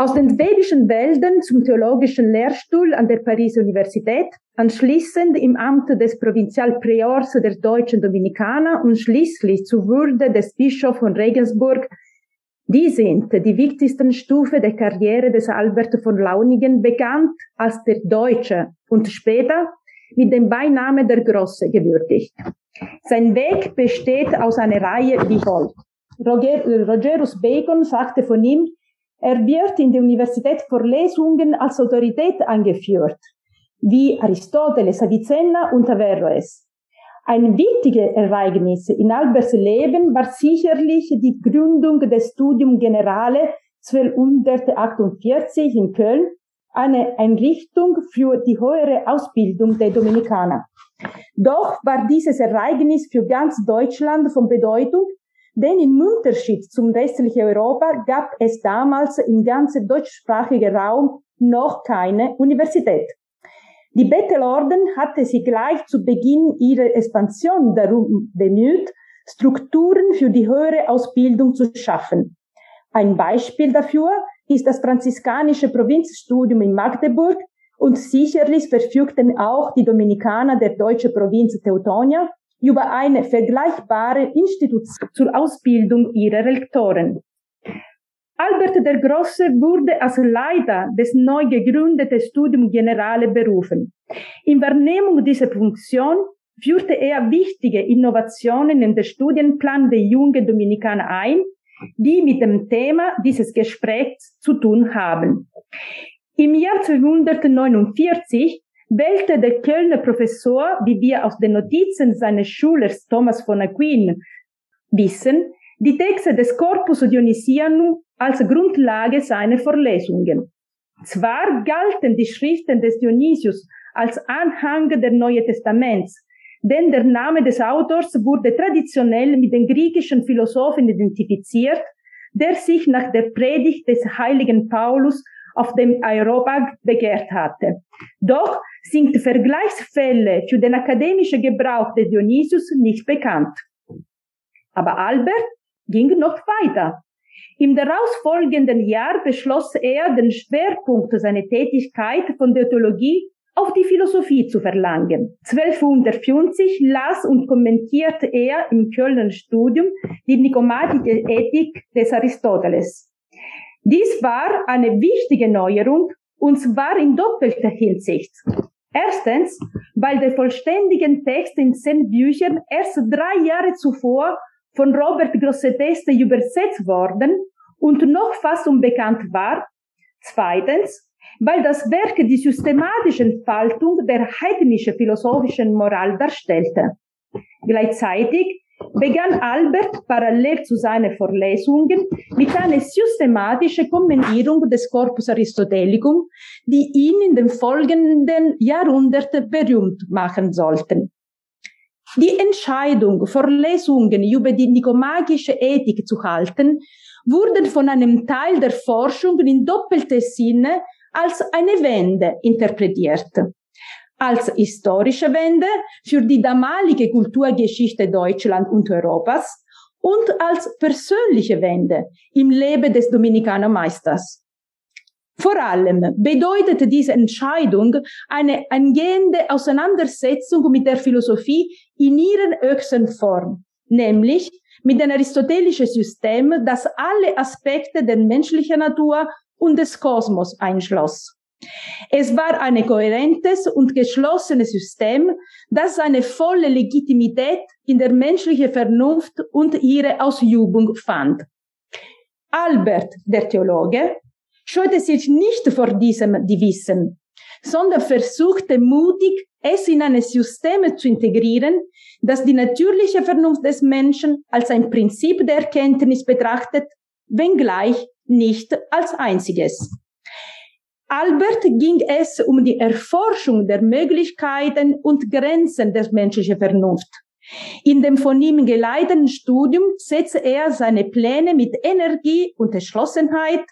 Aus den schwäbischen Wäldern zum theologischen Lehrstuhl an der Pariser Universität, anschließend im Amt des Provinzialpriors der deutschen Dominikaner und schließlich zur Würde des Bischofs von Regensburg. Die sind die wichtigsten Stufe der Karriere des Albert von Launigen, bekannt als der Deutsche und später mit dem Beiname der Große gewürdigt. Sein Weg besteht aus einer Reihe wie folgt. Roger, Rogerus Bacon sagte von ihm, er wird in der Universität Vorlesungen als Autorität angeführt, wie Aristoteles, Avicenna und Averroes. Ein wichtiges Ereignis in Alberts Leben war sicherlich die Gründung des Studium Generale 1248 in Köln, eine Einrichtung für die höhere Ausbildung der Dominikaner. Doch war dieses Ereignis für ganz Deutschland von Bedeutung, denn im Unterschied zum restlichen Europa gab es damals im ganzen deutschsprachigen Raum noch keine Universität. Die Bettelorden hatte sich gleich zu Beginn ihrer Expansion darum bemüht, Strukturen für die höhere Ausbildung zu schaffen. Ein Beispiel dafür ist das franziskanische Provinzstudium in Magdeburg und sicherlich verfügten auch die Dominikaner der deutschen Provinz Teutonia über eine vergleichbare Institution zur Ausbildung ihrer Lektoren. Albert der Große wurde als Leiter des neu gegründeten Studium Generale berufen. In Wahrnehmung dieser Funktion führte er wichtige Innovationen in den Studienplan der jungen Dominikaner ein, die mit dem Thema dieses Gesprächs zu tun haben. Im Jahr 249 wählte der Kölner Professor, wie wir aus den Notizen seines Schülers Thomas von Aquin wissen, die Texte des Corpus Dionysianum als Grundlage seiner Vorlesungen. Zwar galten die Schriften des Dionysius als Anhang der Neuen Testaments, denn der Name des Autors wurde traditionell mit den griechischen Philosophen identifiziert, der sich nach der Predigt des heiligen Paulus auf dem Aerobag begehrt hatte. Doch sind Vergleichsfälle für den akademischen Gebrauch des Dionysius nicht bekannt. Aber Albert ging noch weiter. Im darausfolgenden Jahr beschloss er, den Schwerpunkt seiner Tätigkeit von der Theologie auf die Philosophie zu verlangen. 1250 las und kommentierte er im Kölner Studium die Nikomatische Ethik des Aristoteles. Dies war eine wichtige Neuerung, und zwar in doppelter Hinsicht. Erstens, weil der vollständigen Text in zehn Büchern erst drei Jahre zuvor von Robert Grosseteste übersetzt worden und noch fast unbekannt war. Zweitens, weil das Werk die systematische Entfaltung der heidnischen philosophischen Moral darstellte. Gleichzeitig begann Albert parallel zu seinen Vorlesungen mit einer systematischen Kommentierung des Corpus Aristotelicum, die ihn in den folgenden Jahrhunderten berühmt machen sollten. Die Entscheidung, Vorlesungen über die nikomagische Ethik zu halten, wurde von einem Teil der Forschung in doppelter Sinne als eine Wende interpretiert. Als historische Wende für die damalige Kulturgeschichte Deutschland und Europas und als persönliche Wende im Leben des Dominikanermeisters. Vor allem bedeutet diese Entscheidung eine eingehende Auseinandersetzung mit der Philosophie in ihrer höchsten Form, nämlich mit dem aristotelischen System, das alle Aspekte der menschlichen Natur und des Kosmos einschloss. Es war ein kohärentes und geschlossenes System, das seine volle Legitimität in der menschlichen Vernunft und ihre Ausübung fand. Albert, der Theologe, scheute sich nicht vor diesem Gewissen, sondern versuchte mutig, es in ein System zu integrieren, das die natürliche Vernunft des Menschen als ein Prinzip der Erkenntnis betrachtet, wenngleich nicht als einziges. Albert ging es um die Erforschung der Möglichkeiten und Grenzen der menschlichen Vernunft. In dem von ihm geleiteten Studium setzte er seine Pläne mit Energie und Entschlossenheit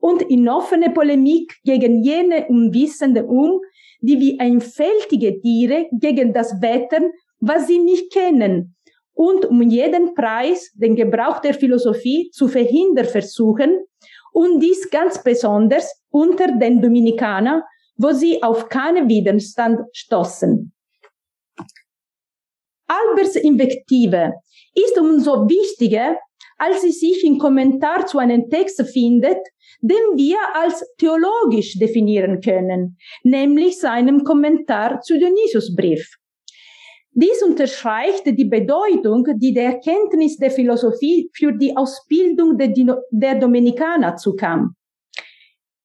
und in offene Polemik gegen jene Unwissende um, die wie einfältige Tiere gegen das wettern, was sie nicht kennen, und um jeden Preis den Gebrauch der Philosophie zu verhindern versuchen, und dies ganz besonders unter den Dominikanern, wo sie auf keinen Widerstand stoßen. Alberts Invektive ist umso wichtiger, als sie sich im Kommentar zu einem Text findet, den wir als theologisch definieren können, nämlich seinem Kommentar zu Dionysusbrief. Dies unterstreicht die Bedeutung, die der Erkenntnis der Philosophie für die Ausbildung der, der Dominikaner zukam.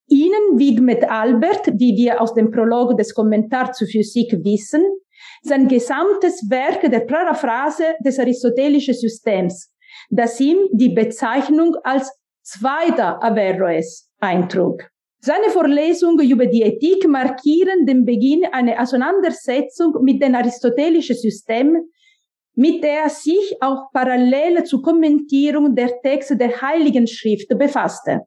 Ihnen widmet Albert, wie wir aus dem Prolog des Kommentars zur Physik wissen, sein gesamtes Werk der Paraphrase des aristotelischen Systems, das ihm die Bezeichnung als zweiter Averroes eintrug. Seine Vorlesungen über die Ethik markieren den Beginn einer Auseinandersetzung mit dem aristotelischen System, mit der er sich auch parallel zur Kommentierung der Texte der Heiligen Schrift befasste.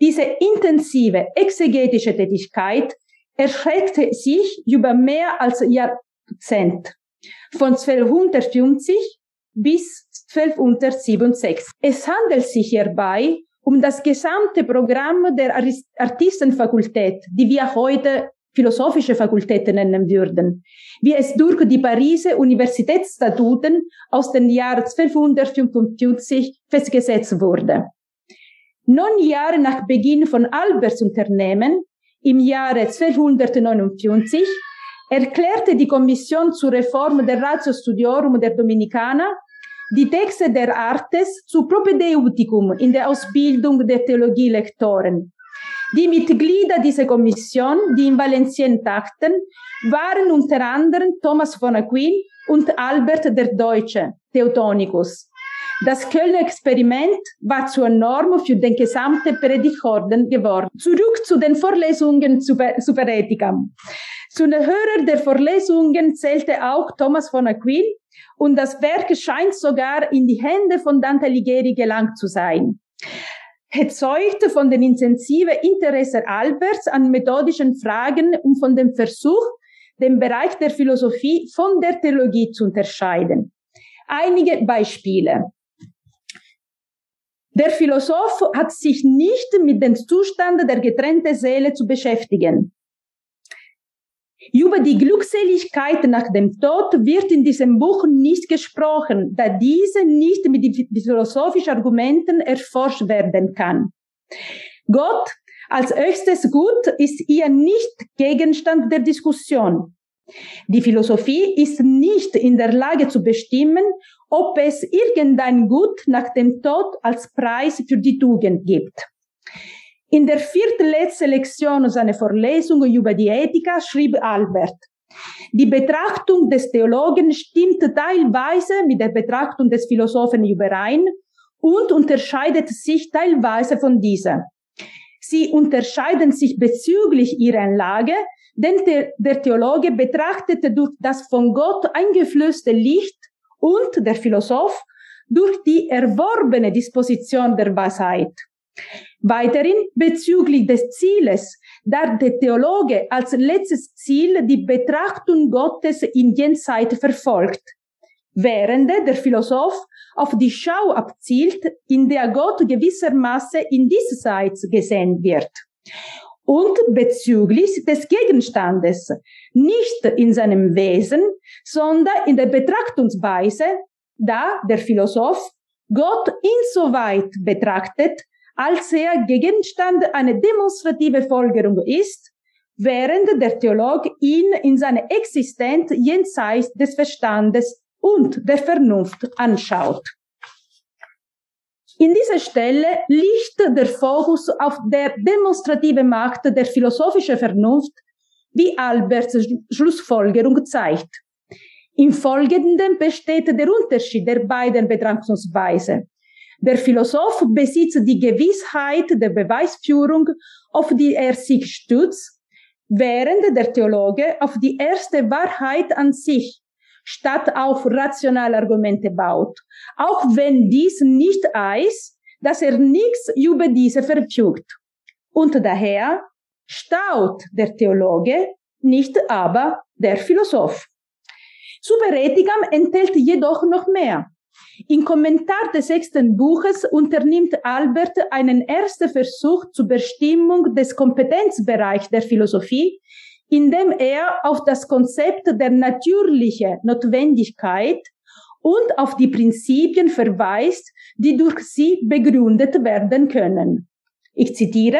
Diese intensive exegetische Tätigkeit erstreckte sich über mehr als Jahrzehnt, von 1250 bis 1267. Es handelt sich hierbei um das gesamte Programm der Artistenfakultät, die wir heute philosophische Fakultäten nennen würden, wie es durch die Pariser Universitätsstatuten aus dem Jahr 1255 festgesetzt wurde. Neun Jahre nach Beginn von Alberts Unternehmen, im Jahre 1259, erklärte die Kommission zur Reform der Ratio Studiorum der Dominikaner die Texte der Artes zu Propedeutikum in der Ausbildung der Theologielektoren. Die Mitglieder dieser Kommission, die in Valencien tagten, waren unter anderem Thomas von Aquin und Albert der Deutsche, Theotonicus. Das Kölner Experiment war zur Norm für den gesamten Predigorden geworden. Zurück zu den Vorlesungen zu Superethika. Zu den Hörern der Vorlesungen zählte auch Thomas von Aquin und das Werk scheint sogar in die Hände von Dante Alighieri gelangt zu sein. Gezeugt von den intensiven Interesse Alberts an methodischen Fragen und von dem Versuch, den Bereich der Philosophie von der Theologie zu unterscheiden. Einige Beispiele. Der Philosoph hat sich nicht mit dem Zustand der getrennten Seele zu beschäftigen. Über die Glückseligkeit nach dem Tod wird in diesem Buch nicht gesprochen, da diese nicht mit philosophischen Argumenten erforscht werden kann. Gott als höchstes Gut ist hier nicht Gegenstand der Diskussion. Die Philosophie ist nicht in der Lage zu bestimmen, ob es irgendein Gut nach dem Tod als Preis für die Tugend gibt. In der viertletzten Lektion seiner Vorlesung über die Ethika schrieb Albert, die Betrachtung des Theologen stimmt teilweise mit der Betrachtung des Philosophen überein und unterscheidet sich teilweise von dieser. Sie unterscheiden sich bezüglich ihrer Lage, denn der Theologe betrachtet durch das von Gott eingeflößte Licht und der Philosoph durch die erworbene Disposition der Weisheit. Weiterhin bezüglich des Zieles, da der Theologe als letztes Ziel die Betrachtung Gottes in Jenseit verfolgt, während der Philosoph auf die Schau abzielt, in der Gott gewissermaßen in diesseits gesehen wird. Und bezüglich des Gegenstandes, nicht in seinem Wesen, sondern in der Betrachtungsweise, da der Philosoph Gott insoweit betrachtet, als er Gegenstand einer demonstrative Folgerung ist, während der Theolog ihn in seiner Existenz jenseits des Verstandes und der Vernunft anschaut. In dieser Stelle liegt der Fokus auf der demonstrative Macht der philosophischen Vernunft, wie Alberts Schlussfolgerung zeigt. Im Folgenden besteht der Unterschied der beiden Betrachtungsweisen. Der Philosoph besitzt die Gewissheit der Beweisführung, auf die er sich stützt, während der Theologe auf die erste Wahrheit an sich statt auf rationale Argumente baut, auch wenn dies nicht heißt, dass er nichts über diese verfügt. Und daher staut der Theologe, nicht aber der Philosoph. Superethikam enthält jedoch noch mehr. Im Kommentar des sechsten Buches unternimmt Albert einen ersten Versuch zur Bestimmung des Kompetenzbereichs der Philosophie, indem er auf das Konzept der natürlichen Notwendigkeit und auf die Prinzipien verweist, die durch sie begründet werden können. Ich zitiere,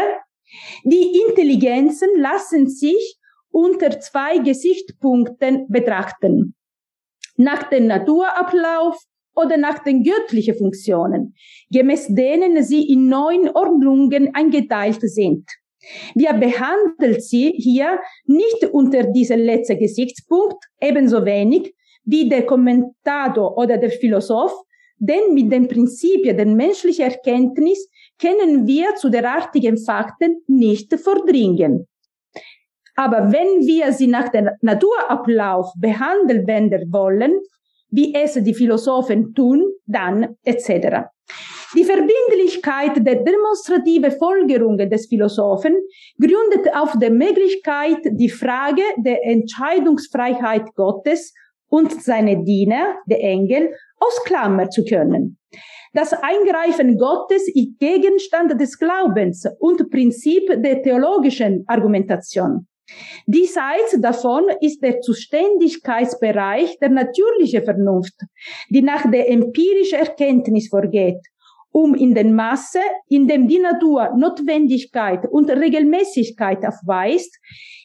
die Intelligenzen lassen sich unter zwei Gesichtspunkten betrachten. Nach dem Naturablauf oder nach den göttlichen Funktionen, gemäß denen sie in neun Ordnungen eingeteilt sind. Wir behandeln sie hier nicht unter diesem letzten Gesichtspunkt ebenso wenig wie der Kommentator oder der Philosoph, denn mit den Prinzipien der menschlichen Erkenntnis können wir zu derartigen Fakten nicht vordringen. Aber wenn wir sie nach dem Naturablauf behandeln wollen, wie es die Philosophen tun, dann etc. Die Verbindlichkeit der demonstrative Folgerungen des Philosophen gründet auf der Möglichkeit, die Frage der Entscheidungsfreiheit Gottes und seine Diener, der Engel, ausklammern zu können. Das Eingreifen Gottes ist Gegenstand des Glaubens und Prinzip der theologischen Argumentation. Diesseits davon ist der Zuständigkeitsbereich der natürlichen Vernunft, die nach der empirischen Erkenntnis vorgeht um in den Masse, in dem die Natur Notwendigkeit und Regelmäßigkeit aufweist,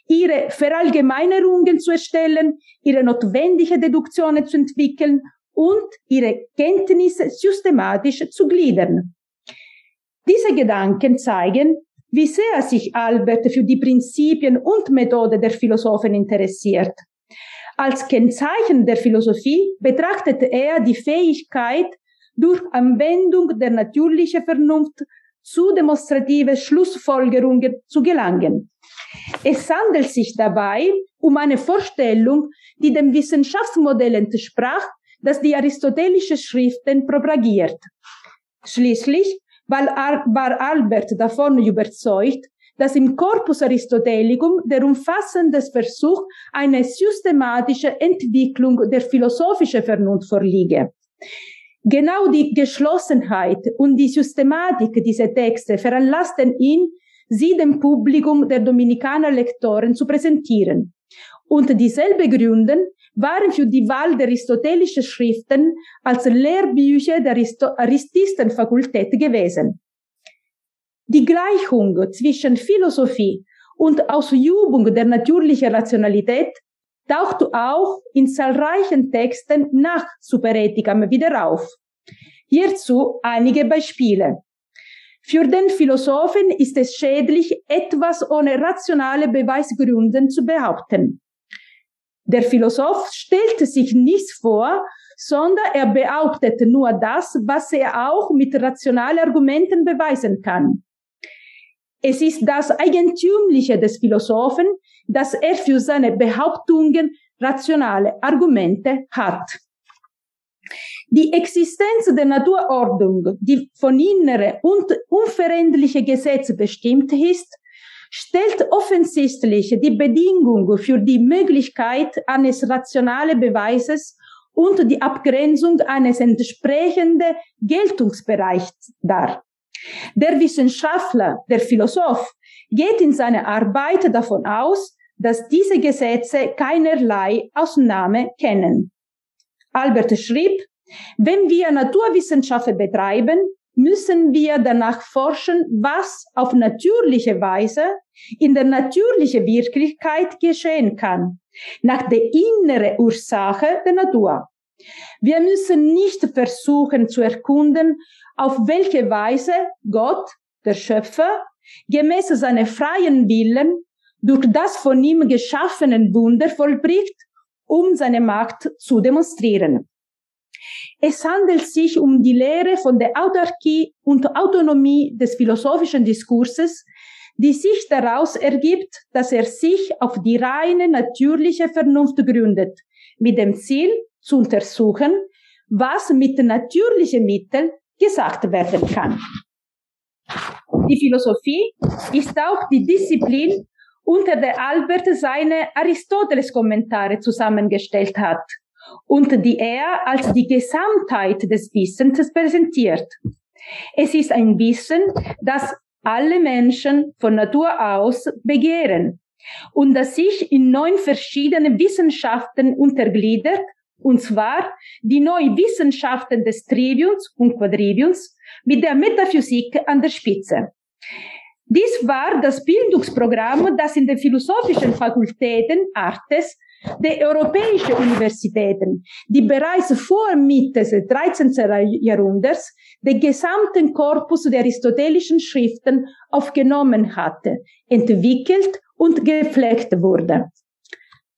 ihre Verallgemeinerungen zu erstellen, ihre notwendige Deduktionen zu entwickeln und ihre Kenntnisse systematisch zu gliedern. Diese Gedanken zeigen, wie sehr sich Albert für die Prinzipien und Methode der Philosophen interessiert. Als Kennzeichen der Philosophie betrachtet er die Fähigkeit, durch Anwendung der natürlichen Vernunft zu demonstrative Schlussfolgerungen zu gelangen. Es handelt sich dabei um eine Vorstellung, die dem Wissenschaftsmodell entsprach, das die aristotelische Schriften propagiert. Schließlich war Albert davon überzeugt, dass im Corpus Aristotelicum der umfassende Versuch eine systematische Entwicklung der philosophischen Vernunft vorliege. Genau die Geschlossenheit und die Systematik dieser Texte veranlassten ihn, sie dem Publikum der Dominikaner Lektoren zu präsentieren. Und dieselbe Gründen waren für die Wahl der aristotelischen Schriften als Lehrbücher der Arististenfakultät gewesen. Die Gleichung zwischen Philosophie und Ausübung der natürlichen Rationalität taucht auch in zahlreichen Texten nach Superethikam wieder auf. Hierzu einige Beispiele. Für den Philosophen ist es schädlich, etwas ohne rationale Beweisgründen zu behaupten. Der Philosoph stellt sich nichts vor, sondern er behauptet nur das, was er auch mit rationalen Argumenten beweisen kann. Es ist das Eigentümliche des Philosophen, dass er für seine Behauptungen rationale Argumente hat. Die Existenz der Naturordnung, die von innere und unveränderliche Gesetze bestimmt ist, stellt offensichtlich die Bedingung für die Möglichkeit eines rationalen Beweises und die Abgrenzung eines entsprechenden Geltungsbereichs dar. Der Wissenschaftler, der Philosoph, geht in seiner Arbeit davon aus, dass diese Gesetze keinerlei Ausnahme kennen. Albert schrieb, wenn wir Naturwissenschaften betreiben, müssen wir danach forschen, was auf natürliche Weise in der natürlichen Wirklichkeit geschehen kann, nach der inneren Ursache der Natur. Wir müssen nicht versuchen zu erkunden, auf welche Weise Gott, der Schöpfer, gemäß seiner freien Willen durch das von ihm geschaffenen Wunder vollbringt, um seine Macht zu demonstrieren. Es handelt sich um die Lehre von der Autarkie und Autonomie des philosophischen Diskurses, die sich daraus ergibt, dass er sich auf die reine natürliche Vernunft gründet, mit dem Ziel zu untersuchen, was mit natürlichen Mitteln gesagt werden kann. Die Philosophie ist auch die Disziplin, unter der Albert seine Aristoteles-Kommentare zusammengestellt hat und die er als die Gesamtheit des Wissens präsentiert. Es ist ein Wissen, das alle Menschen von Natur aus begehren und das sich in neun verschiedene Wissenschaften untergliedert, und zwar die neun Wissenschaften des Triviums und Quadriviums mit der Metaphysik an der Spitze. Dies war das Bildungsprogramm, das in den philosophischen Fakultäten Artes der europäischen Universitäten, die bereits vor Mitte des 13. Jahrhunderts den gesamten Korpus der aristotelischen Schriften aufgenommen hatte, entwickelt und gepflegt wurde.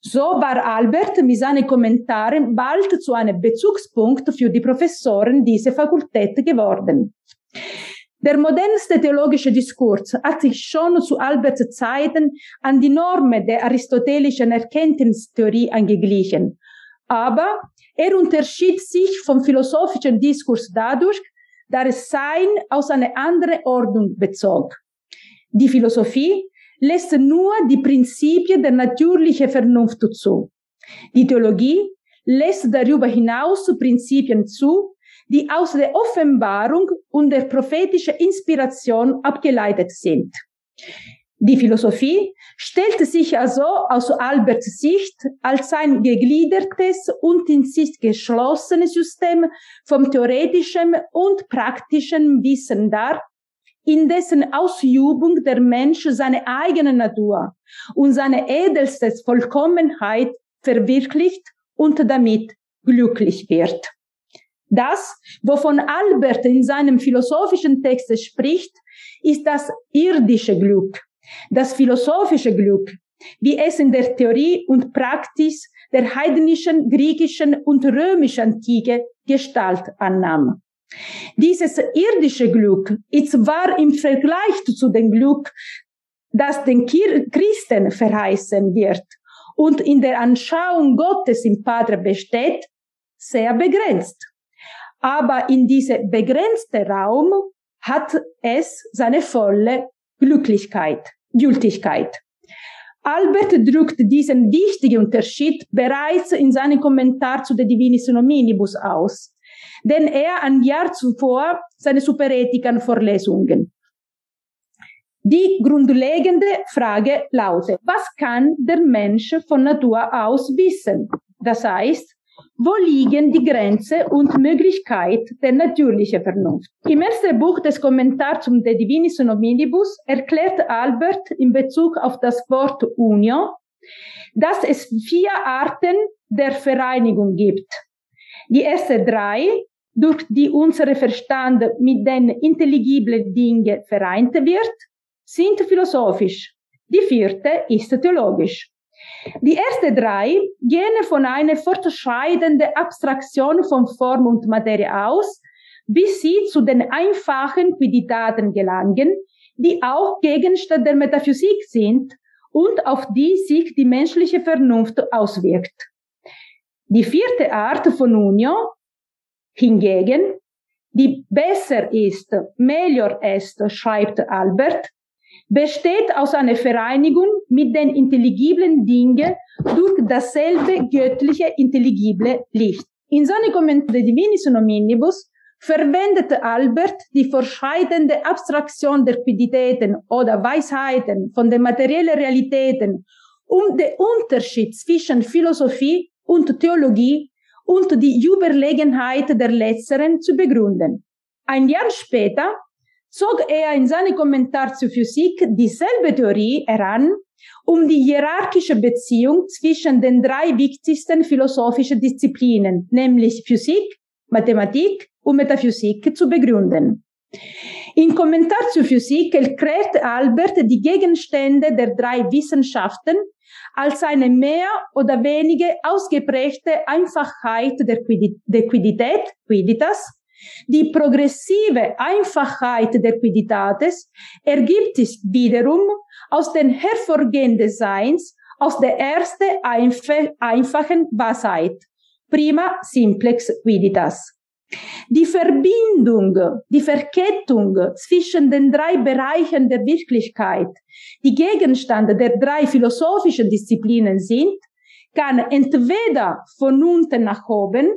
So war Albert mit seinen Kommentaren bald zu einem Bezugspunkt für die Professoren dieser Fakultät geworden. Der modernste theologische Diskurs hat sich schon zu Alberts Zeiten an die Normen der aristotelischen Erkenntnistheorie angeglichen. Aber er unterschied sich vom philosophischen Diskurs dadurch, dass es Sein aus einer anderen Ordnung bezog. Die Philosophie lässt nur die Prinzipien der natürlichen Vernunft zu. Die Theologie lässt darüber hinaus Prinzipien zu, die aus der Offenbarung und der prophetischen Inspiration abgeleitet sind. Die Philosophie stellte sich also aus Alberts Sicht als ein gegliedertes und in sich geschlossenes System vom theoretischen und praktischen Wissen dar, in dessen Ausübung der Mensch seine eigene Natur und seine edelste Vollkommenheit verwirklicht und damit glücklich wird. Das, wovon Albert in seinem philosophischen Text spricht, ist das irdische Glück, das philosophische Glück, wie es in der Theorie und Praxis der heidnischen, griechischen und römischen Antike Gestalt annahm. Dieses irdische Glück ist zwar im Vergleich zu dem Glück, das den Christen verheißen wird und in der Anschauung Gottes im Padre besteht, sehr begrenzt aber in diesem begrenzten Raum hat es seine volle Glücklichkeit, Gültigkeit. Albert drückt diesen wichtigen Unterschied bereits in seinem Kommentar zu der Divinis Nominibus aus, denn er ein Jahr zuvor seine Superethikan Vorlesungen. Die grundlegende Frage lautet, was kann der Mensch von Natur aus wissen? Das heißt, wo liegen die Grenze und Möglichkeit der natürlichen Vernunft? Im ersten Buch des Kommentars zum De Divinis Nominibus erklärt Albert in Bezug auf das Wort Union, dass es vier Arten der Vereinigung gibt. Die ersten drei, durch die unser Verstand mit den intelligiblen Dingen vereint wird, sind philosophisch. Die vierte ist theologisch. Die ersten drei gehen von einer fortschreitenden Abstraktion von Form und Materie aus, bis sie zu den einfachen Quiditaten gelangen, die auch Gegenstand der Metaphysik sind und auf die sich die menschliche Vernunft auswirkt. Die vierte Art von Union hingegen, die besser ist, melior est, schreibt Albert, besteht aus einer Vereinigung mit den intelligiblen Dingen durch dasselbe göttliche intelligible Licht. In seinem Kommentar de Divinis Nominibus verwendet Albert die fortschreitende Abstraktion der Quiditäten oder Weisheiten von den materiellen Realitäten, um den Unterschied zwischen Philosophie und Theologie und die Überlegenheit der Letzteren zu begründen. Ein Jahr später zog er in seinem Kommentar zur Physik dieselbe Theorie heran, um die hierarchische Beziehung zwischen den drei wichtigsten philosophischen Disziplinen, nämlich Physik, Mathematik und Metaphysik, zu begründen. Im Kommentar zur Physik erklärt Albert die Gegenstände der drei Wissenschaften als eine mehr oder weniger ausgeprägte Einfachheit der, Quidität, Quiditas, die progressive Einfachheit der Quiditates ergibt sich wiederum aus den hervorgehenden Seins aus der ersten einfachen Wahrheit, prima simplex quiditas. Die Verbindung, die Verkettung zwischen den drei Bereichen der Wirklichkeit, die Gegenstände der drei philosophischen Disziplinen sind, kann entweder von unten nach oben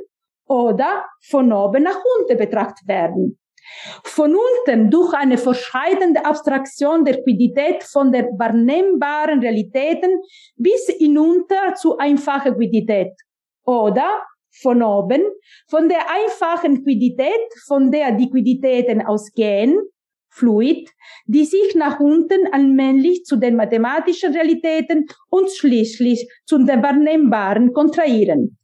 oder von oben nach unten betrachtet werden. Von unten durch eine verschreitende Abstraktion der Quidität von der wahrnehmbaren Realitäten bis hinunter zu einfacher Quidität. Oder von oben, von der einfachen Quidität, von der die Quiditäten ausgehen, Fluid, die sich nach unten allmählich zu den mathematischen Realitäten und schließlich zu den wahrnehmbaren kontrahieren.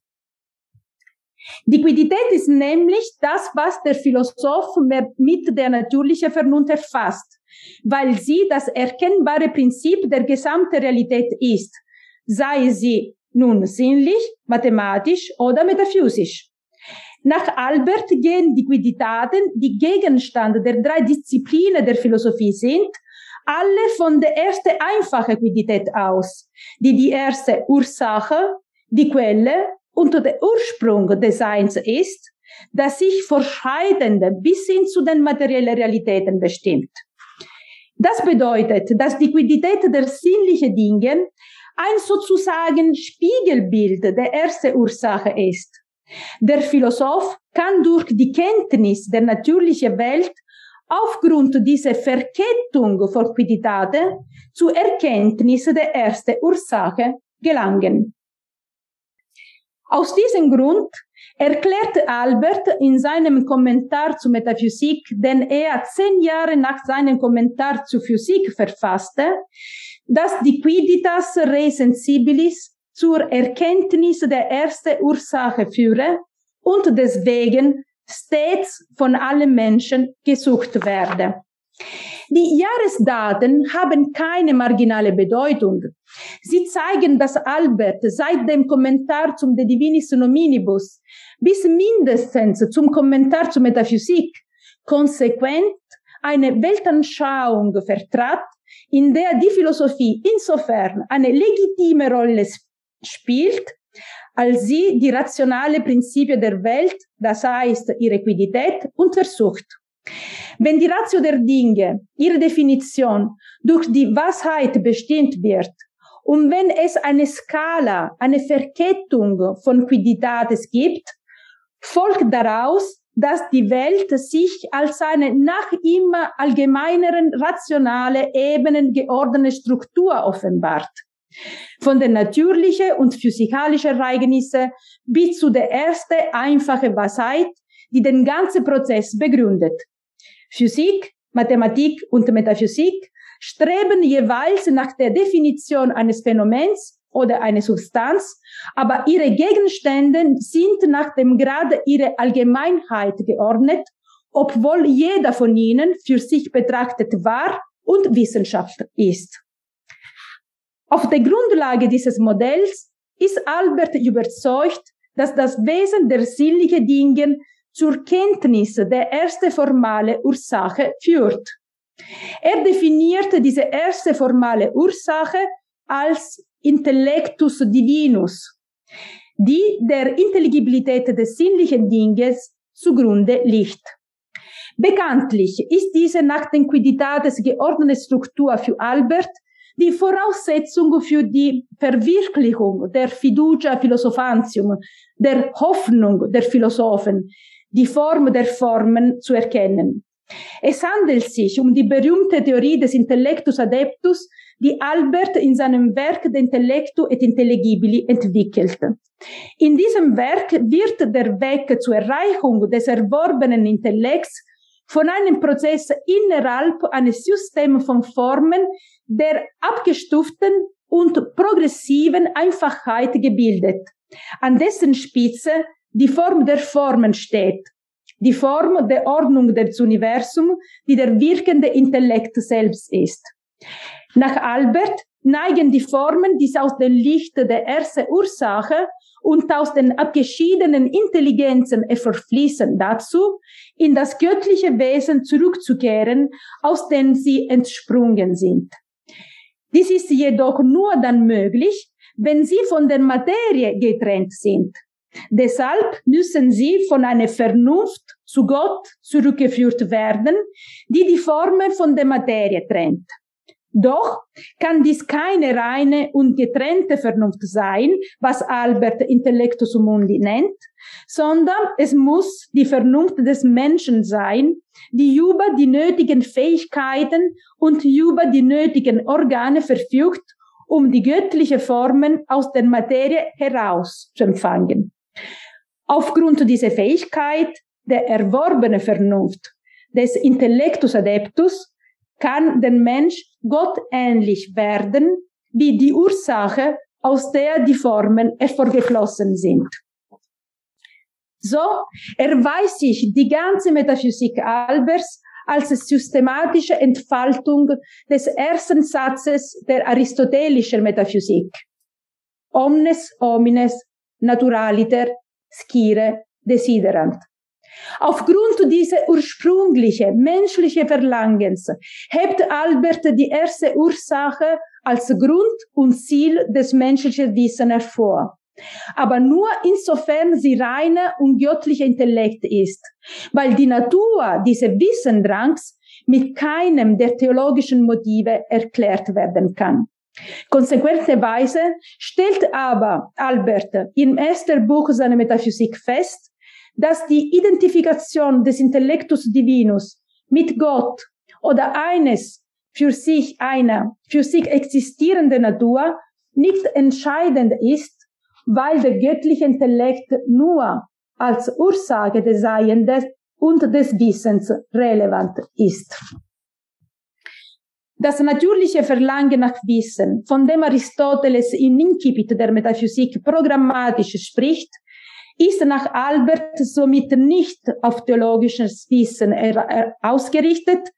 Die Quidität ist nämlich das, was der Philosoph mit der natürlichen Vernunft erfasst, weil sie das erkennbare Prinzip der gesamten Realität ist, sei sie nun sinnlich, mathematisch oder metaphysisch. Nach Albert gehen die Quiditaten, die Gegenstand der drei Disziplinen der Philosophie sind, alle von der ersten einfachen Quidität aus, die die erste Ursache, die Quelle und der Ursprung des Seins ist, das sich vorschreitende bis hin zu den materiellen Realitäten bestimmt. Das bedeutet, dass die Quidität der sinnlichen Dinge ein sozusagen Spiegelbild der ersten Ursache ist. Der Philosoph kann durch die Kenntnis der natürlichen Welt aufgrund dieser Verkettung von Quiditate zur Erkenntnis der ersten Ursache gelangen. Aus diesem Grund erklärt Albert in seinem Kommentar zur Metaphysik, den er zehn Jahre nach seinem Kommentar zur Physik verfasste, dass die Quiditas Re Sensibilis zur Erkenntnis der ersten Ursache führe und deswegen stets von allen Menschen gesucht werde. Die Jahresdaten haben keine marginale Bedeutung. Sie zeigen, dass Albert seit dem Kommentar zum De Divinis Nominibus bis mindestens zum Kommentar zur Metaphysik konsequent eine Weltanschauung vertrat, in der die Philosophie insofern eine legitime Rolle spielt, als sie die rationale Prinzipien der Welt, das heißt ihre Quidität, untersucht. Wenn die Ratio der Dinge, ihre Definition, durch die Wahrheit bestimmt wird und wenn es eine Skala, eine Verkettung von Quiditates gibt, folgt daraus, dass die Welt sich als eine nach immer allgemeineren rationale Ebenen geordnete Struktur offenbart. Von den natürlichen und physikalischen Ereignissen bis zu der ersten einfache Wahrheit, die den ganzen Prozess begründet. Physik, Mathematik und Metaphysik streben jeweils nach der Definition eines Phänomens oder eine Substanz, aber ihre Gegenstände sind nach dem Grad ihrer Allgemeinheit geordnet, obwohl jeder von ihnen für sich betrachtet wahr und Wissenschaft ist. Auf der Grundlage dieses Modells ist Albert überzeugt, dass das Wesen der sinnlichen Dinge zur Kenntnis der erste formale Ursache führt. Er definierte diese erste formale Ursache als Intellectus divinus, die der Intelligibilität des sinnlichen Dinges zugrunde liegt. Bekanntlich ist diese nach den Quiditates geordnete Struktur für Albert die Voraussetzung für die Verwirklichung der Fiducia Philosophantium, der Hoffnung der Philosophen, die Form der Formen zu erkennen. Es handelt sich um die berühmte Theorie des Intellectus Adeptus, die Albert in seinem Werk De Intellectu et Intelligibili entwickelte. In diesem Werk wird der Weg zur Erreichung des erworbenen Intellekts von einem Prozess innerhalb eines Systems von Formen der abgestuften und progressiven Einfachheit gebildet, an dessen Spitze die Form der Formen steht, die Form der Ordnung des Universums, die der wirkende Intellekt selbst ist. Nach Albert neigen die Formen, die aus dem Licht der ersten Ursache und aus den abgeschiedenen Intelligenzen verfließen dazu, in das göttliche Wesen zurückzukehren, aus dem sie entsprungen sind. Dies ist jedoch nur dann möglich, wenn sie von der Materie getrennt sind. Deshalb müssen sie von einer Vernunft zu Gott zurückgeführt werden, die die Formen von der Materie trennt. Doch kann dies keine reine und getrennte Vernunft sein, was Albert Intellectus Mundi nennt, sondern es muss die Vernunft des Menschen sein, die über die nötigen Fähigkeiten und über die nötigen Organe verfügt, um die göttliche Formen aus der Materie heraus zu empfangen. Aufgrund dieser Fähigkeit der erworbenen Vernunft des Intellectus Adeptus kann der Mensch Gott ähnlich werden, wie die Ursache, aus der die Formen hervorgeflossen sind. So erweist sich die ganze Metaphysik Albers als systematische Entfaltung des ersten Satzes der aristotelischen Metaphysik. Omnes homines naturaliter scire desiderant. Aufgrund dieser ursprünglichen menschlichen Verlangens hebt Albert die erste Ursache als Grund und Ziel des menschlichen Wissens hervor. Aber nur insofern sie reiner und göttlicher Intellekt ist, weil die Natur dieses Wissendrangs mit keinem der theologischen Motive erklärt werden kann. Konsequenterweise stellt aber Albert im ersten Buch seiner Metaphysik fest, dass die Identifikation des Intellectus Divinus mit Gott oder eines für sich einer für sich existierende Natur nicht entscheidend ist, weil der göttliche Intellekt nur als Ursache des Seiendes und des Wissens relevant ist. Das natürliche Verlangen nach Wissen, von dem Aristoteles in Incipit der Metaphysik programmatisch spricht, ist nach Albert somit nicht auf theologisches Wissen ausgerichtet,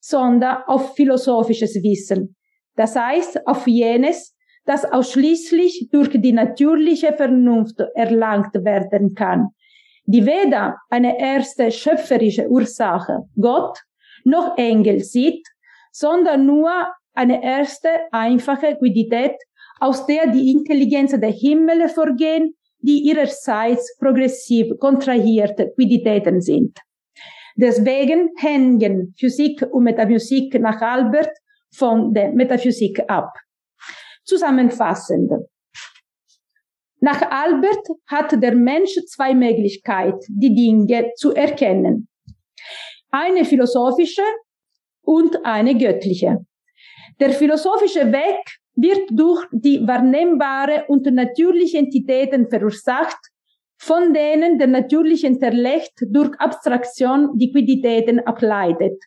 sondern auf philosophisches Wissen. Das heißt, auf jenes, das ausschließlich durch die natürliche Vernunft erlangt werden kann, die weder eine erste schöpferische Ursache, Gott, noch Engel sieht, sondern nur eine erste einfache Quidität, aus der die Intelligenz der Himmel vorgehen die ihrerseits progressiv kontrahierte Quiditäten sind. Deswegen hängen Physik und Metaphysik nach Albert von der Metaphysik ab. Zusammenfassend. Nach Albert hat der Mensch zwei Möglichkeiten, die Dinge zu erkennen. Eine philosophische und eine göttliche. Der philosophische Weg wird durch die wahrnehmbare und natürliche Entitäten verursacht, von denen der natürliche Intellekt durch Abstraktion die Quiditäten ableitet,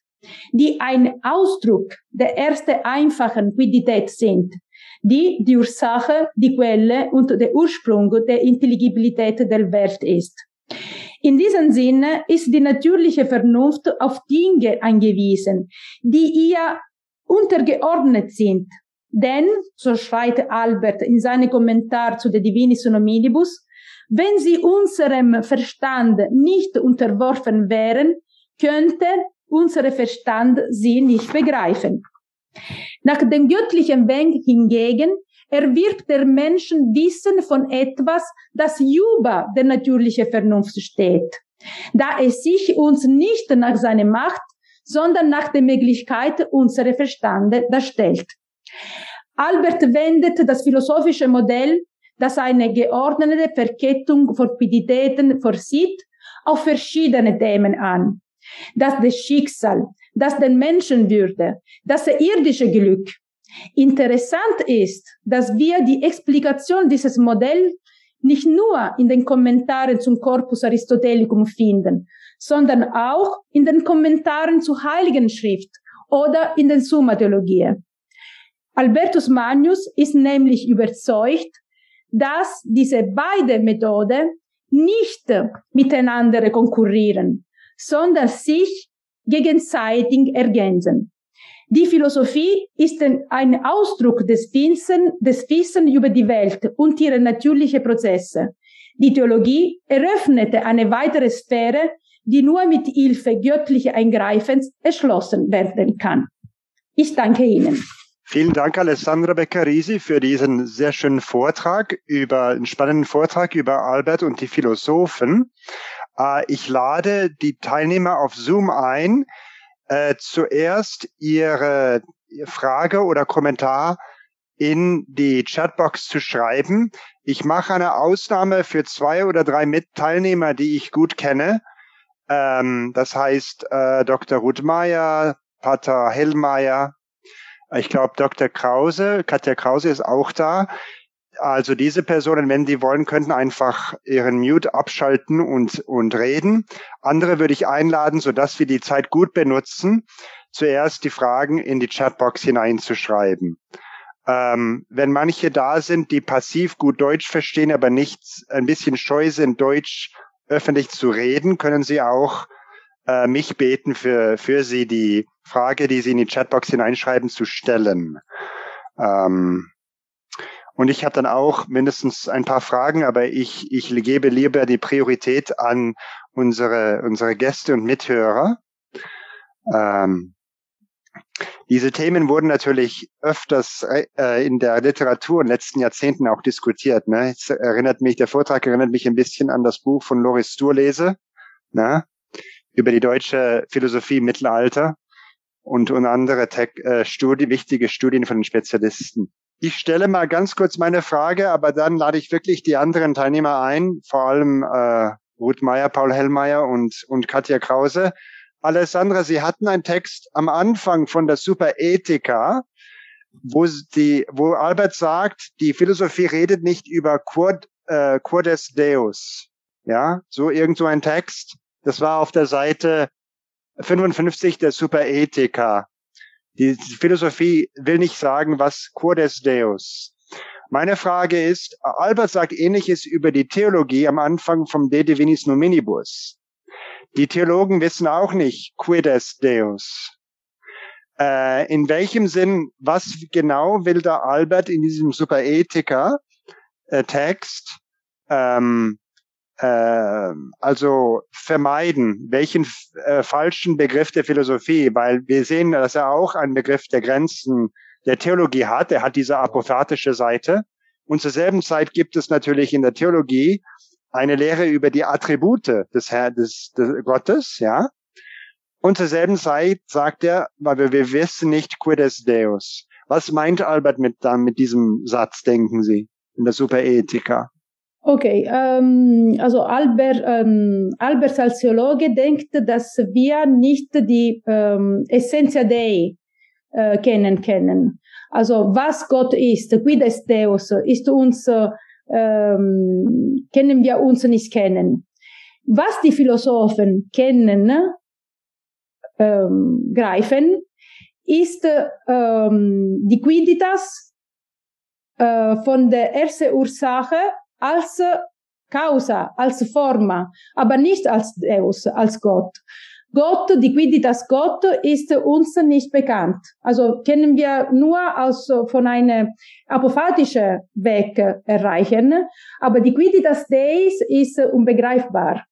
die ein Ausdruck der ersten einfachen Quidität sind, die die Ursache, die Quelle und der Ursprung der Intelligibilität der Welt ist. In diesem Sinne ist die natürliche Vernunft auf Dinge angewiesen, die ihr untergeordnet sind denn, so schreibt Albert in seinem Kommentar zu der Divinis Hominibus, wenn sie unserem Verstand nicht unterworfen wären, könnte unser Verstand sie nicht begreifen. Nach dem göttlichen Weg hingegen erwirbt der Menschen Wissen von etwas, das über der natürlichen Vernunft steht, da es sich uns nicht nach seiner Macht, sondern nach der Möglichkeit unserer Verstande darstellt. Albert wendet das philosophische Modell, das eine geordnete Verkettung von Piditäten vorsieht, auf verschiedene Themen an. Das des Schicksal, das den Menschenwürde, das irdische Glück. Interessant ist, dass wir die Explikation dieses Modells nicht nur in den Kommentaren zum Corpus Aristotelicum finden, sondern auch in den Kommentaren zur Heiligen Schrift oder in den Summa Theologie. Albertus Magnus ist nämlich überzeugt, dass diese beiden Methoden nicht miteinander konkurrieren, sondern sich gegenseitig ergänzen. Die Philosophie ist ein Ausdruck des Wissens, des Wissens über die Welt und ihre natürlichen Prozesse. Die Theologie eröffnete eine weitere Sphäre, die nur mit Hilfe göttlicher Eingreifens erschlossen werden kann. Ich danke Ihnen. Vielen Dank, Alessandra Beccarisi, für diesen sehr schönen Vortrag über, einen spannenden Vortrag über Albert und die Philosophen. Äh, ich lade die Teilnehmer auf Zoom ein, äh, zuerst ihre Frage oder Kommentar in die Chatbox zu schreiben. Ich mache eine Ausnahme für zwei oder drei Mitteilnehmer, die ich gut kenne. Ähm, das heißt äh, Dr. Rudmeier, Pater Hellmeier, ich glaube Dr. Krause, Katja Krause ist auch da. Also diese Personen, wenn die wollen, könnten einfach ihren Mute abschalten und, und reden. Andere würde ich einladen, sodass wir die Zeit gut benutzen, zuerst die Fragen in die Chatbox hineinzuschreiben. Ähm, wenn manche da sind, die passiv gut Deutsch verstehen, aber nicht ein bisschen scheu sind, Deutsch öffentlich zu reden, können sie auch äh, mich beten, für, für sie die Frage, die sie in die Chatbox hineinschreiben, zu stellen. Ähm, und ich habe dann auch mindestens ein paar Fragen, aber ich, ich gebe lieber die Priorität an unsere, unsere Gäste und Mithörer. Ähm, diese Themen wurden natürlich öfters äh, in der Literatur in den letzten Jahrzehnten auch diskutiert. Ne? Jetzt erinnert mich, der Vortrag erinnert mich ein bisschen an das Buch von Loris Sturlese ne? über die deutsche Philosophie im Mittelalter und, und andere Tech, äh, Studie, wichtige Studien von den Spezialisten. Ich stelle mal ganz kurz meine Frage, aber dann lade ich wirklich die anderen Teilnehmer ein, vor allem äh, Ruth Meyer, Paul Hellmeier und, und Katja Krause. Alessandra, Sie hatten einen Text am Anfang von der Superethika, wo die, wo Albert sagt, die Philosophie redet nicht über Quod, äh, Quodes Deus. Ja, so irgend so ein Text. Das war auf der Seite 55 der Superethika. Die Philosophie will nicht sagen, was Quodes Deus. Meine Frage ist, Albert sagt ähnliches über die Theologie am Anfang vom De Divinis Nominibus. Die Theologen wissen auch nicht Quides Deus. Äh, in welchem Sinn, was genau will der Albert in diesem Superethiker-Text äh, ähm, äh, also vermeiden? Welchen äh, falschen Begriff der Philosophie? Weil wir sehen, dass er auch einen Begriff der Grenzen der Theologie hat. Er hat diese apophatische Seite. Und zur selben Zeit gibt es natürlich in der Theologie eine Lehre über die Attribute des Herr, des, des Gottes, ja. Und zur selben Zeit sagt er, weil wir, wir wissen nicht quides Deus. Was meint Albert mit, dann mit diesem Satz, denken Sie, in der Superethika? Okay, ähm, also Albert, ähm, Albert als Theologe denkt, dass wir nicht die ähm, Essentia Dei äh, kennen können. Also was Gott ist, quides Deus, ist uns äh, ähm, können wir uns nicht kennen. Was die Philosophen kennen, ähm, greifen, ist ähm, die Quiditas äh, von der ersten Ursache als Causa, als Forma, aber nicht als Deus, als Gott. Gott, die Quidditas Gott ist uns nicht bekannt. Also können wir nur aus, von einem apophatischen Weg erreichen. Aber die Quidditas Deis ist unbegreifbar.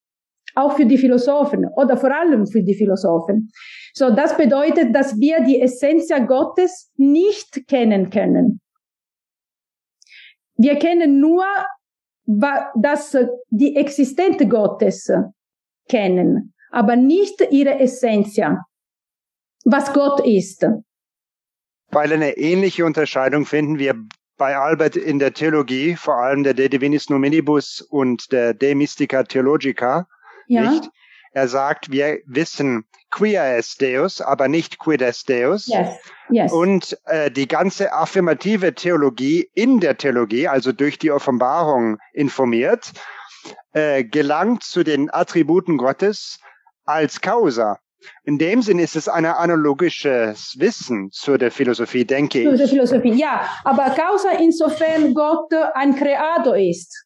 Auch für die Philosophen oder vor allem für die Philosophen. So, das bedeutet, dass wir die Essenz Gottes nicht kennen können. Wir kennen nur das, die Existenz Gottes kennen aber nicht ihre Essenz, was Gott ist. Weil eine ähnliche Unterscheidung finden wir bei Albert in der Theologie, vor allem der De Divinis Nominibus und der De Mystica Theologica, ja. nicht? Er sagt, wir wissen quia est Deus, aber nicht quid est Deus. Yes. Yes. Und äh, die ganze affirmative Theologie in der Theologie, also durch die Offenbarung informiert, äh, gelangt zu den Attributen Gottes, als Causa. In dem Sinn ist es ein analogisches Wissen zu der Philosophie, denke ich. Zu der Philosophie, ja. Aber Causa insofern Gott ein Creator ist.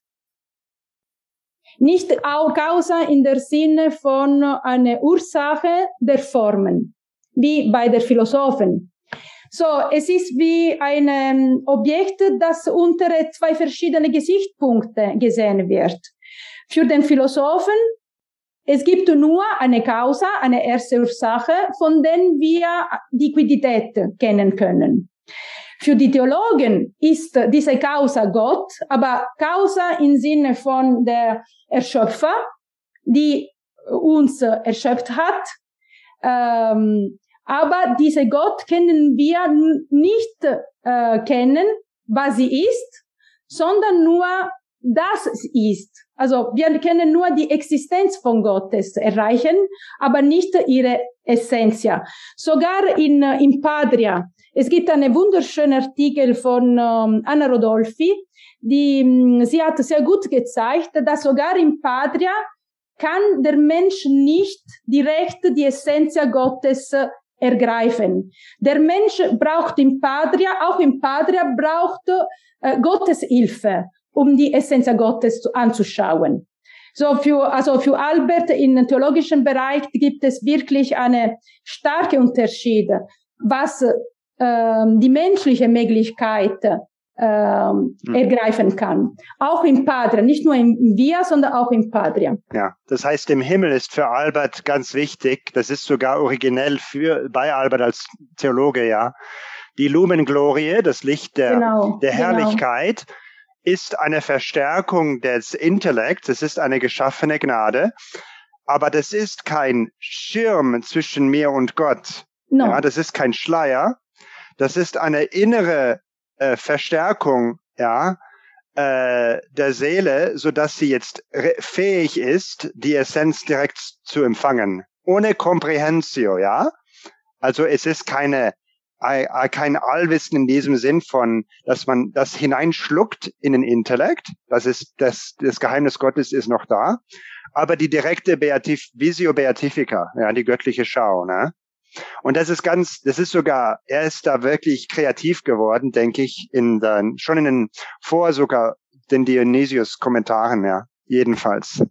Nicht auch Causa in der Sinne von einer Ursache der Formen, wie bei der Philosophen. So, es ist wie ein ähm, Objekt, das unter zwei verschiedene Gesichtspunkte gesehen wird. Für den Philosophen es gibt nur eine Causa, eine erste Ursache, von der wir die Liquidität kennen können. Für die Theologen ist diese Causa Gott, aber Causa im Sinne von der Erschöpfer, die uns erschöpft hat, ähm, Aber diese Gott können wir nicht äh, kennen, was sie ist, sondern nur das ist. Also wir können nur die Existenz von Gottes erreichen, aber nicht ihre Essenz. Sogar in, in Padria. Es gibt einen wunderschönen Artikel von ähm, Anna Rodolfi, die, mm, sie hat sehr gut gezeigt, dass sogar in Padria kann der Mensch nicht direkt die Essenz Gottes ergreifen. Der Mensch braucht im Padria, auch im Padria braucht äh, Gottes Hilfe, um die Essenz Gottes zu, anzuschauen. So für, also für Albert im theologischen Bereich gibt es wirklich eine starke Unterschied, was äh, die menschliche Möglichkeit hm. ergreifen kann. Auch im Padre, nicht nur im Via, sondern auch im Padre. Ja, das heißt, im Himmel ist für Albert ganz wichtig, das ist sogar originell für, bei Albert als Theologe, ja, die Lumen Glorie, das Licht der, genau, der genau. Herrlichkeit, genau. Ist eine Verstärkung des Intellekts, es ist eine geschaffene Gnade, aber das ist kein Schirm zwischen mir und Gott. No. Ja, das ist kein Schleier. Das ist eine innere äh, Verstärkung, ja, äh, der Seele, so dass sie jetzt fähig ist, die Essenz direkt zu empfangen. Ohne Comprehensio, ja. Also es ist keine, kein Allwissen in diesem Sinn von, dass man das hineinschluckt in den Intellekt. Das ist, das, das Geheimnis Gottes ist noch da. Aber die direkte Beatif Visio Beatifica, ja, die göttliche Schau, ne? Und das ist ganz, das ist sogar, er ist da wirklich kreativ geworden, denke ich, in den, schon in den, vor sogar den Dionysius-Kommentaren, ja, jedenfalls.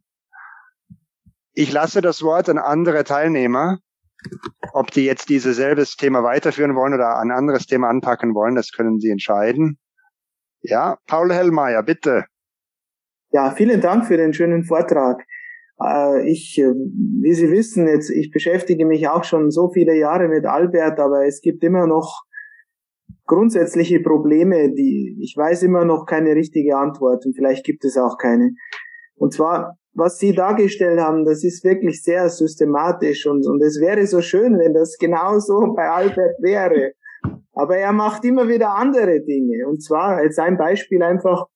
Ich lasse das Wort an andere Teilnehmer. Ob die jetzt dieses selbes Thema weiterführen wollen oder ein anderes Thema anpacken wollen, das können sie entscheiden. Ja, Paul Hellmeier, bitte. Ja, vielen Dank für den schönen Vortrag. Äh, ich, äh, wie Sie wissen, jetzt, ich beschäftige mich auch schon so viele Jahre mit Albert, aber es gibt immer noch grundsätzliche Probleme, die, ich weiß immer noch keine richtige Antwort und vielleicht gibt es auch keine. Und zwar, was Sie dargestellt haben, das ist wirklich sehr systematisch und, und es wäre so schön, wenn das genauso bei Albert wäre. Aber er macht immer wieder andere Dinge. Und zwar als ein Beispiel einfach,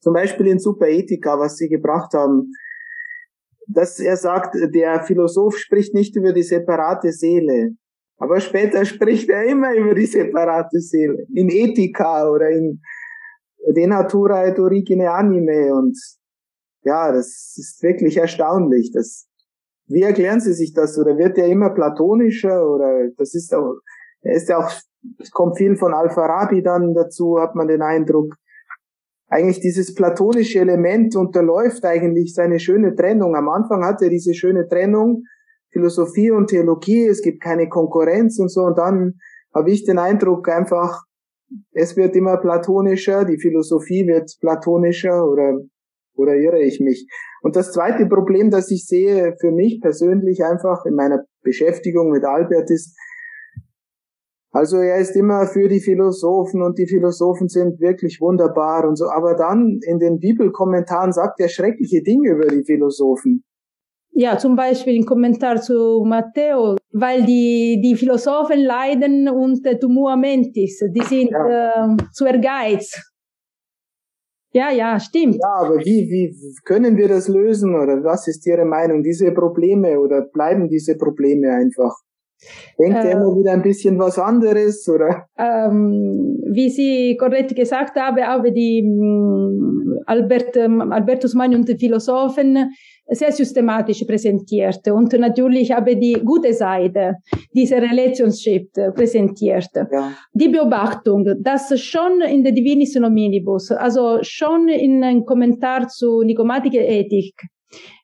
zum Beispiel in Superethika, was Sie gebracht haben, dass er sagt, der Philosoph spricht nicht über die separate Seele. Aber später spricht er immer über die separate Seele. In Ethika oder in De Natura et Origine Anime. Und ja, das ist wirklich erstaunlich. Das, wie erklären Sie sich das? Oder wird er immer platonischer? Oder das ist auch, er ist ja auch, es kommt viel von Al-Farabi dann dazu, hat man den Eindruck eigentlich dieses platonische Element unterläuft eigentlich seine schöne Trennung. Am Anfang hat er diese schöne Trennung, Philosophie und Theologie, es gibt keine Konkurrenz und so, und dann habe ich den Eindruck einfach, es wird immer platonischer, die Philosophie wird platonischer oder, oder irre ich mich. Und das zweite Problem, das ich sehe für mich persönlich einfach in meiner Beschäftigung mit Albert ist, also er ist immer für die Philosophen und die Philosophen sind wirklich wunderbar und so. Aber dann in den Bibelkommentaren sagt er schreckliche Dinge über die Philosophen. Ja, zum Beispiel im Kommentar zu Matteo, weil die, die Philosophen leiden unter Tumor mentis, die sind ja. äh, zu ehrgeiz. Ja, ja, stimmt. Ja, aber wie, wie können wir das lösen oder was ist Ihre Meinung? Diese Probleme oder bleiben diese Probleme einfach? Denkt äh, er immer wieder ein bisschen was anderes, oder? Ähm, wie Sie korrekt gesagt haben, haben die mm, Albert, ähm, Albertus Magni und die Philosophen sehr systematisch präsentiert und natürlich habe die gute Seite dieser Relationship präsentiert. Ja. Die Beobachtung, dass schon in der Divinis Nominibus, also schon in einem Kommentar zu Nikomatische Ethik,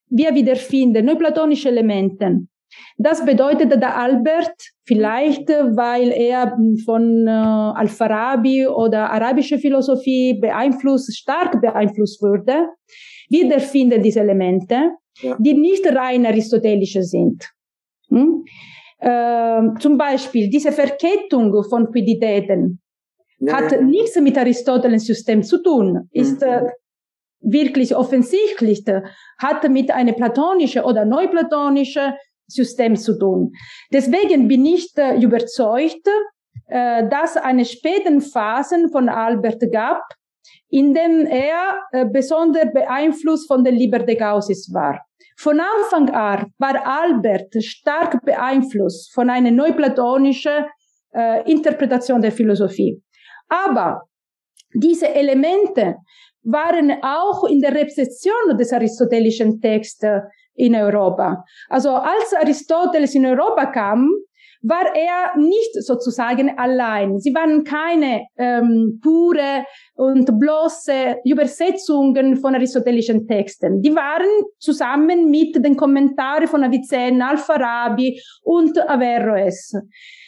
wir wiederfinden neuplatonische Elemente, das bedeutet, der Albert, vielleicht weil er von äh, Al-Farabi oder arabische Philosophie beeinflusst, stark beeinflusst wurde, wiederfindet diese Elemente, ja. die nicht rein aristotelische sind. Hm? Äh, zum Beispiel diese Verkettung von Quiditäten ja, hat ja. nichts mit Aristoteles System zu tun, ist mhm. äh, wirklich offensichtlich, hat mit einer platonische oder neuplatonische System zu tun. Deswegen bin ich äh, überzeugt, äh, dass eine späten Phasen von Albert gab, in denen er äh, besonders beeinflusst von der Liber de Gaussis war. Von Anfang an war Albert stark beeinflusst von einer neuplatonischen äh, Interpretation der Philosophie. Aber diese Elemente waren auch in der Rezeption des aristotelischen Textes in Europa. Also als Aristoteles in Europa kam, war er nicht sozusagen allein. Sie waren keine ähm, pure und bloße Übersetzungen von aristotelischen Texten. Die waren zusammen mit den Kommentaren von Avicenna, Al-Farabi und Averroes.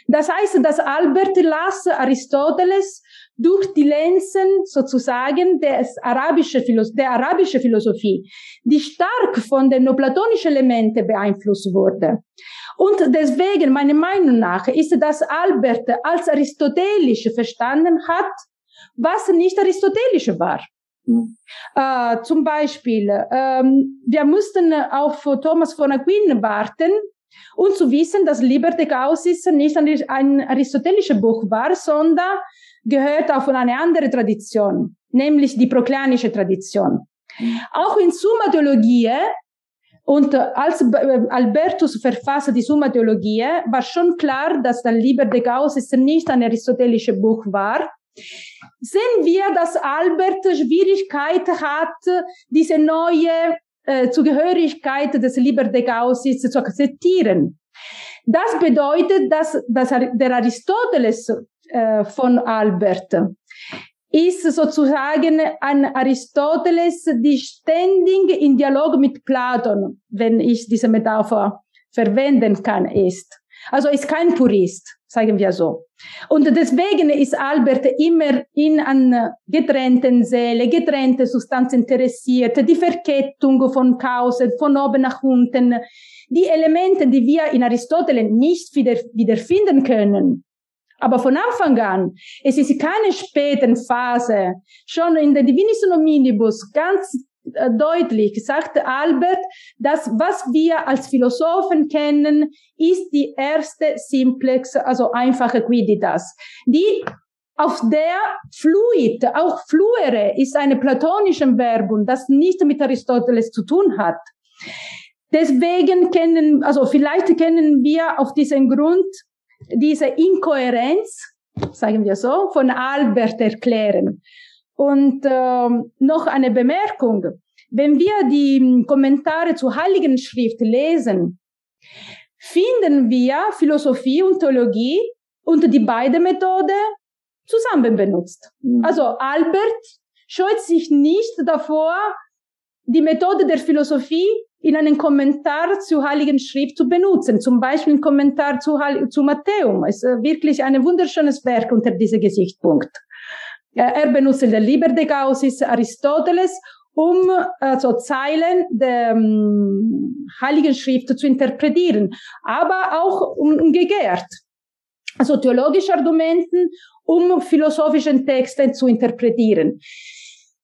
Das heißt, dass Albert las Aristoteles durch die Lenzen sozusagen des arabische der arabische Philosophie, die stark von den neoplatonischen Elementen beeinflusst wurde. Und deswegen, meiner Meinung nach, ist, dass Albert als aristotelisch verstanden hat, was nicht aristotelisch war. Mhm. Äh, zum Beispiel, ähm, wir mussten auf Thomas von Aquin warten, um zu wissen, dass Liber de Causis nicht ein aristotelisches Buch war, sondern gehört auch von einer anderen Tradition, nämlich die prokleanische Tradition. Auch in Summa Theologie und als Albertus verfasste die Summa Theologie, war schon klar, dass der Liber de Gauss nicht ein aristotelisches Buch war. Sehen wir, dass Albert Schwierigkeit hat, diese neue äh, Zugehörigkeit des Liber de Gauss zu akzeptieren. Das bedeutet, dass, dass der Aristoteles äh, von Albert ist sozusagen ein Aristoteles, die ständig in Dialog mit Platon, wenn ich diese Metapher verwenden kann, ist. Also ist kein Purist, sagen wir so. Und deswegen ist Albert immer in an getrennten Seele, getrennte Substanz interessiert, die Verkettung von Kausen, von oben nach unten, die Elemente, die wir in Aristoteles nicht wieder, wiederfinden können, aber von Anfang an, es ist keine späten Phase, schon in der Divinis Hominibus ganz äh, deutlich sagt Albert, dass was wir als Philosophen kennen, ist die erste Simplex, also einfache Quiditas, die auf der Fluid, auch fluere, ist eine platonische Verbum, das nicht mit Aristoteles zu tun hat. Deswegen kennen, also vielleicht kennen wir auf diesen Grund diese Inkohärenz, sagen wir so, von Albert erklären. Und ähm, noch eine Bemerkung. Wenn wir die Kommentare zur Heiligen Schrift lesen, finden wir Philosophie und Theologie und die beiden Methode zusammen benutzt. Mhm. Also Albert scheut sich nicht davor, die Methode der Philosophie in einen Kommentar zur Heiligen Schrift zu benutzen. Zum Beispiel ein Kommentar zu, zu Matthäum. Es ist wirklich ein wunderschönes Werk unter diesem Gesichtspunkt. Er benutzt der Liber de Gausis Aristoteles, um also Zeilen der um, Heiligen Schrift zu interpretieren, aber auch umgekehrt. Also theologische Argumenten, um philosophischen Texten zu interpretieren.